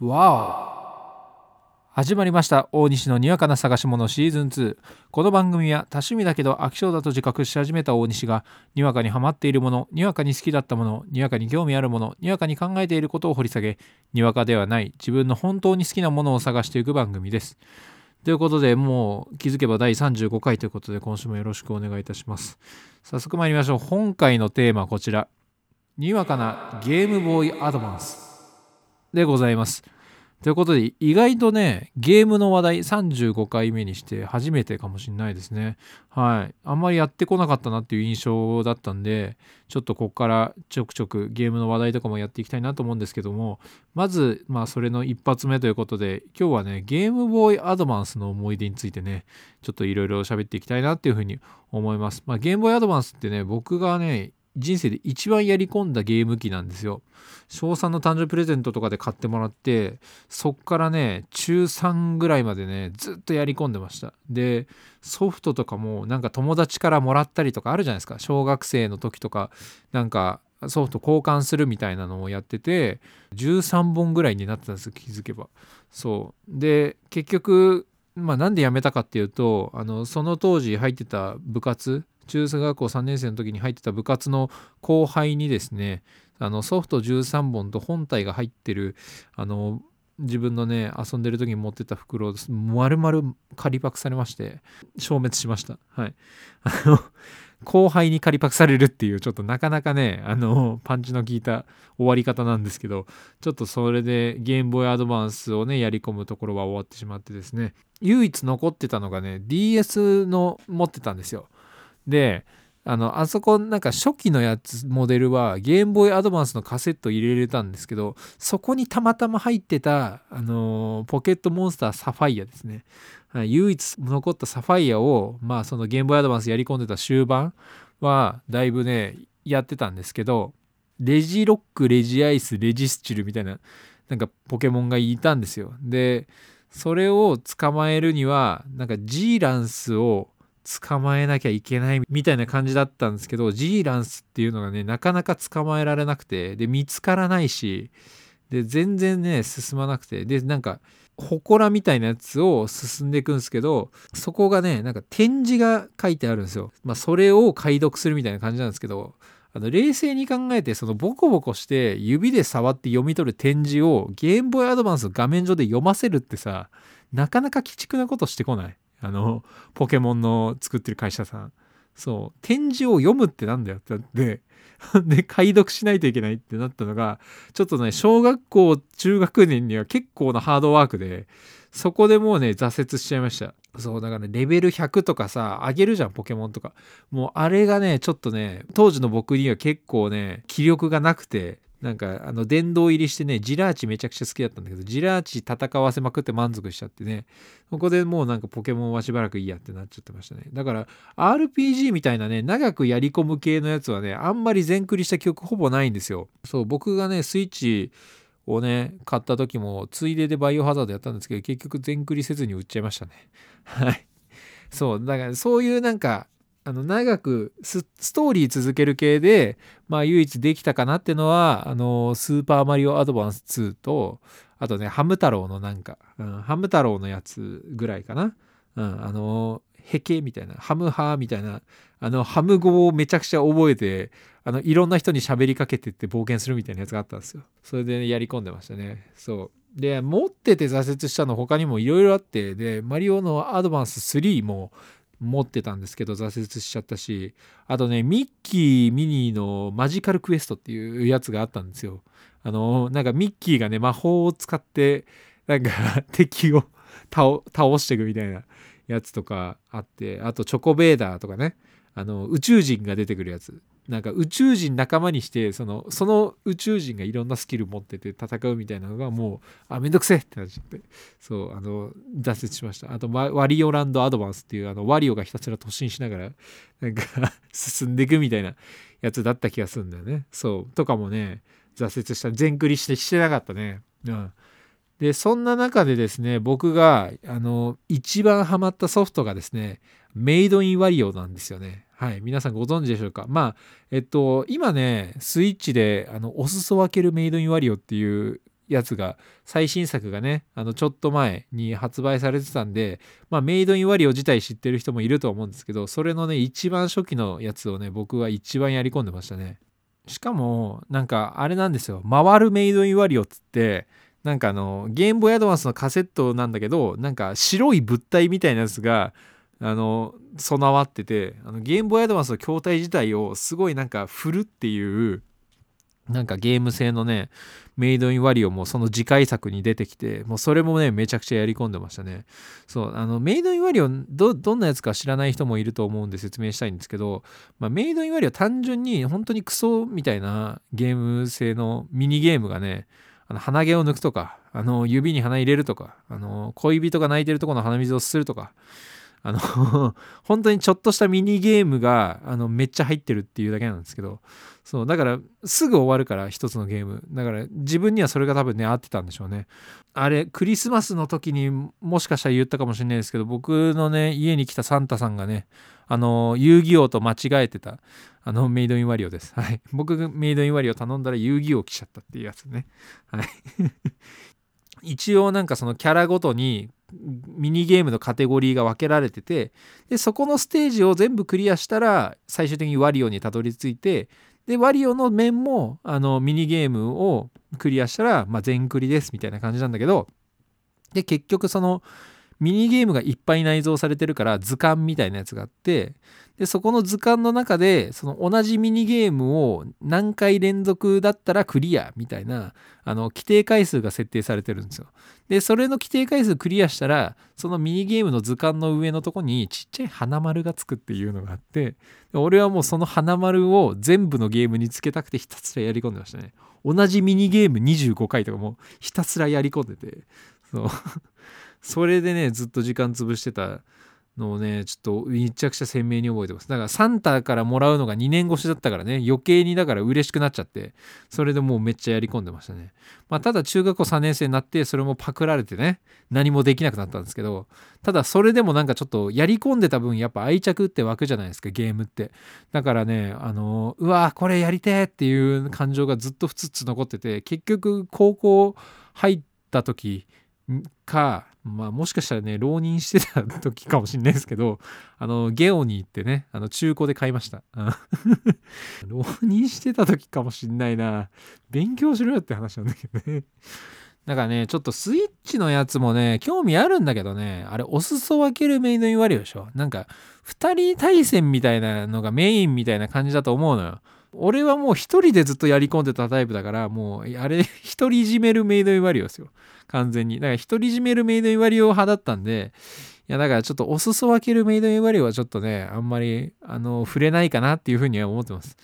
わお始まりました。大西のにわかな探し物シーズン2この番組は多趣味だけど飽き性だと自覚し始めた大西がにわかにハマっているものにわかに好きだったものにわかに興味あるものにわかに考えていることを掘り下げにわかではない自分の本当に好きなものを探していく番組です。ということでもう気づけば第35回ということで今週もよろしくお願いいたします。早速参りましょう。今回のテーマはこちら。にわかなゲームボーイアドバンス。でございます。ということで意外とねゲームの話題35回目にして初めてかもしれないですね。はい。あんまりやってこなかったなっていう印象だったんでちょっとここからちょくちょくゲームの話題とかもやっていきたいなと思うんですけどもまずまあそれの一発目ということで今日はねゲームボーイアドバンスの思い出についてねちょっといろいろ喋っていきたいなっていうふうに思います。まあゲームボーイアドバンスってね僕がね人生で一番やり込んだゲーム機なんですよ。小3の誕生日プレゼントとかで買ってもらってそっからね中3ぐらいまでねずっとやり込んでました。でソフトとかもなんか友達からもらったりとかあるじゃないですか小学生の時とかなんかソフト交換するみたいなのをやってて13本ぐらいになってたんです気づけば。そうで結局まあなんで辞めたかっていうとあのその当時入ってた部活中学校3年生の時に入ってた部活の後輩にですねあのソフト13本と本体が入ってるあの自分のね遊んでる時に持ってた袋を丸々仮パクされまして消滅しました。はい。あの後輩に仮パクされるっていうちょっとなかなかねあのパンチの効いた終わり方なんですけどちょっとそれでゲームボーイアドバンスをねやり込むところは終わってしまってですね唯一残ってたのがね DS の持ってたんですよ。であのあそこなんか初期のやつモデルはゲームボーイアドバンスのカセット入れれたんですけどそこにたまたま入ってた、あのー、ポケットモンスターサファイアですね、はい、唯一残ったサファイアをまあそのゲームボーイアドバンスやり込んでた終盤はだいぶねやってたんですけどレジロックレジアイスレジスチルみたいななんかポケモンがいたんですよ。でそれを捕まえるにはなんかジーランスを捕まえなきゃいけないみたいな感じだったんですけどジーランスっていうのがねなかなか捕まえられなくてで見つからないしで全然ね進まなくてでなんか祠みたいなやつを進んでいくんですけどそこがねなんか展示が書いてあるんですよ。まあそれを解読するみたいな感じなんですけどあの冷静に考えてそのボコボコして指で触って読み取る展示をゲームボーイアドバンスの画面上で読ませるってさなかなか鬼畜なことしてこない。あのポケモンの作ってる会社さん。そう。展示を読むってなんだよってなって。で解読しないといけないってなったのがちょっとね小学校中学年には結構なハードワークでそこでもうね挫折しちゃいました。そうだからねレベル100とかさ上げるじゃんポケモンとか。もうあれがねちょっとね当時の僕には結構ね気力がなくてなんかあの殿堂入りしてねジラーチめちゃくちゃ好きだったんだけどジラーチ戦わせまくって満足しちゃってねここでもうなんかポケモンはしばらくいいやってなっちゃってましたね。だから RPG みたいなね長くやり込む系のやつはねあんまり全クリした記憶ほぼないんですよ。そう僕がねスイッチをね買った時もついででバイオハザードやったんですけど結局全クリせずに売っちゃいましたね。はい。そうだからそういうなんかあの長くストーリー続ける系で、まあ、唯一できたかなっていうのはあのスーパーマリオアドバンス2とあとねハム太郎のなんか、うん、ハム太郎のやつぐらいかな、うん、あのヘケみたいなハムハーみたいなあのハム語をめちゃくちゃ覚えてあのいろんな人に喋りかけてって冒険するみたいなやつがあったんですよ。それで、ね、やり込んでましたね。そう。で持ってて挫折したの他にもいろいろあってでマリオのアドバンス3も持ってたんですけど挫折しちゃったしあとねミッキーミニーのマジカルクエストっていうやつがあったんですよ。あのなんかミッキーがね魔法を使ってなんか 敵を倒していくみたいなやつとかあってあとチョコベーダーとかねあの宇宙人が出てくるやつ。なんか宇宙人仲間にしてそのその宇宙人がいろんなスキル持ってて戦うみたいなのがもうあめんどくせえってなっちゃって。そうあの挫折しました。あとワリオランドアドバンスっていうあのワリオがひたすら突進しながらなんか 進んでいくみたいなやつだった気がするんだよね。そうとかもね挫折した。全クリしてしてなかったね。うん。でそんな中でですね僕があの一番ハマったソフトがですねメイドインワリオなんですよね。はい、皆さんご存知でしょうか？まあ、えっと、今ね、スイッチで、あの、お裾分けるメイドインワリオっていうやつが最新作がねあのちょっと前に発売されてたんで、まあ、メイドインワリオ自体知ってる人もいると思うんですけどそれのね一番初期のやつをね僕は一番やり込んでましたねしかもなんかあれなんですよ回るメイドインワリオっつってなんかあのゲームボーイアドバンスのカセットなんだけどなんか白い物体みたいなやつがあの備わっててあのゲームボーイアドバンスの筐体自体をすごいなんか振るっていうなんかゲーム性のねメイドインワリオもその次回作に出てきてもうそれもねめちゃくちゃやり込んでましたね。そうあのメイドインワリオどどんなやつか知らない人もいると思うんで説明したいんですけど、まあ、メイドインワリオ単純に本当にクソみたいなゲーム性のミニゲームがねあの鼻毛を抜くとかあの指に鼻入れるとかあの恋人が泣いてるとこの鼻水をするとかあの 本当にちょっとしたミニゲームがあのめっちゃ入ってるっていうだけなんですけど。そうだからすぐ終わるから一つのゲーム。だから自分にはそれが多分ね合ってたんでしょうね。あれクリスマスの時にもしかしたら言ったかもしれないですけど僕のね家に来たサンタさんがねあの遊戯王と間違えてたあのメイドインワリオです。はい。僕がメイドインワリオ頼んだら遊戯王来ちゃったっていうやつね。はい。一応なんかそのキャラごとにミニゲームのカテゴリーが分けられててでそこのステージを全部クリアしたら最終的にワリオにたどり着いてでワリオの面もあのミニゲームをクリアしたら、まあ、全クリですみたいな感じなんだけどで結局そのミニゲームがいっぱい内蔵されてるから図鑑みたいなやつがあってでそこの図鑑の中でその同じミニゲームを何回連続だったらクリアみたいなあの規定回数が設定されてるんですよ。でそれの規定回数クリアしたらそのミニゲームの図鑑の上のとこにちっちゃい花丸がつくっていうのがあって俺はもうその花丸を全部のゲームにつけたくてひたすらやり込んでましたね。同じミニゲーム25回とかもひたすらやり込んでてそうそれでねずっと時間潰してたのをねちょっとめちゃくちゃ鮮明に覚えてます。だからサンタからもらうのが2年越しだったからね余計にだから嬉しくなっちゃってそれでもうめっちゃやり込んでましたね。まあただ中学校3年生になってそれもパクられてね何もできなくなったんですけどただそれでもなんかちょっとやり込んでた分やっぱ愛着って湧くじゃないですかゲームって。だからねあのうわこれやりてえっていう感情がずっとふつつ残ってて結局高校入った時かまあもしかしたらね浪人してた時かもしれないですけどあのゲオに行ってねあの中古で買いました。浪人してた時かもしんないな。勉強しろよって話なんだけどね。だからねちょっとスイッチのやつもね興味あるんだけどねあれお裾分けるメイド言われるでしょ。なんか2人対戦みたいなのがメインみたいな感じだと思うのよ。俺はもう一人でずっとやり込んでたタイプだからもうあれ一人占めるメイドインワリオですよ。完全に。だから一人いじめるメイドインワリオ派だったんでいやだからちょっとお裾分けるメイドインワリオはちょっとねあんまりあの触れないかなっていうふうには思ってます。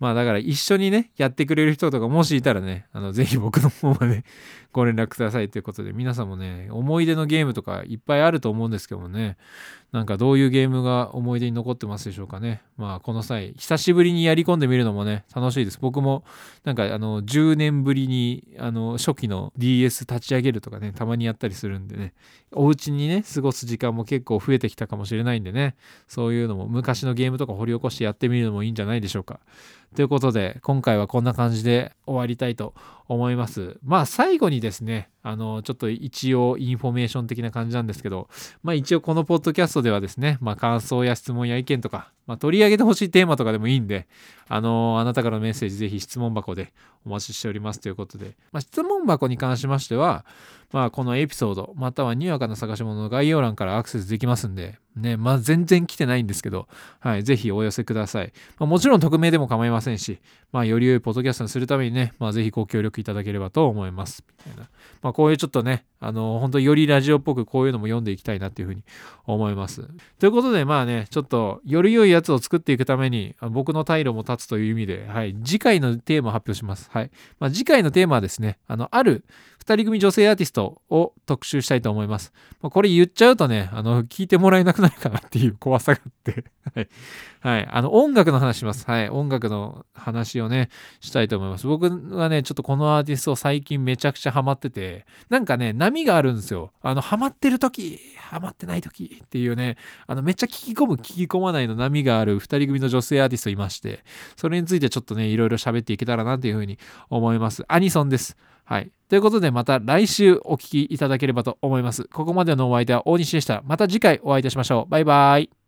まあだから一緒にね、やってくれる人とかもしいたらね、あの、ぜひ僕の方までご連絡くださいということで、皆さんもね、思い出のゲームとかいっぱいあると思うんですけどもね、なんかどういうゲームが思い出に残ってますでしょうかね。まあこの際、久しぶりにやり込んでみるのもね、楽しいです。僕もなんかあの、10年ぶりにあの、初期の DS 立ち上げるとかね、たまにやったりするんでね、お家にね、過ごす時間も結構増えてきたかもしれないんでね、そういうのも昔のゲームとか掘り起こしてやってみるのもいいんじゃないでしょうか。ということで、今回はこんな感じで終わりたいと思います。まあ最後にですね、あの、ちょっと一応インフォメーション的な感じなんですけど、まあ一応このポッドキャストではですね、まあ感想や質問や意見とか、まあ取り上げてほしいテーマとかでもいいんで、あの、あなたからのメッセージぜひ質問箱でお待ちしておりますということで、まあ質問箱に関しましては、まあこのエピソード、またはにわかな探し物の概要欄からアクセスできますんで、ね、まあ全然来てないんですけど、はい、ぜひお寄せください。まあ、もちろん匿名でも構いませんし、まあより良いポッドキャストにするためにね、まあぜひご協力いただければと思います。みたいな。まあまこういうちょっとね、あの、本当よりラジオっぽくこういうのも読んでいきたいなっていうふうに思います。ということで、まあね、ちょっとより良いやつを作っていくために、僕の退路も立つという意味で、はい、次回のテーマを発表します。はい。まあ次回のテーマはですね、あの、ある2人組女性アーティストを特集したいと思います。まあ、これ言っちゃうとね、あの、聞いてもらえなくなるかなっていう怖さがあってはい。はい。あの、音楽の話します。はい。音楽の話をね、したいと思います。僕はね、ちょっとこのアーティスト最近めちゃくちゃハマってて、なんかね波があるんですよ。あのハマってる時ハマってない時っていうねあのめっちゃ聞き込む聞き込まないの波がある2人組の女性アーティストいましてそれについてちょっとねいろいろ喋っていけたらなというふうに思います。アニソンです。はい。ということでまた来週お聴きいただければと思います。ここまでのお相手は大西でした。また次回お会いいたしましょう。バイバイ。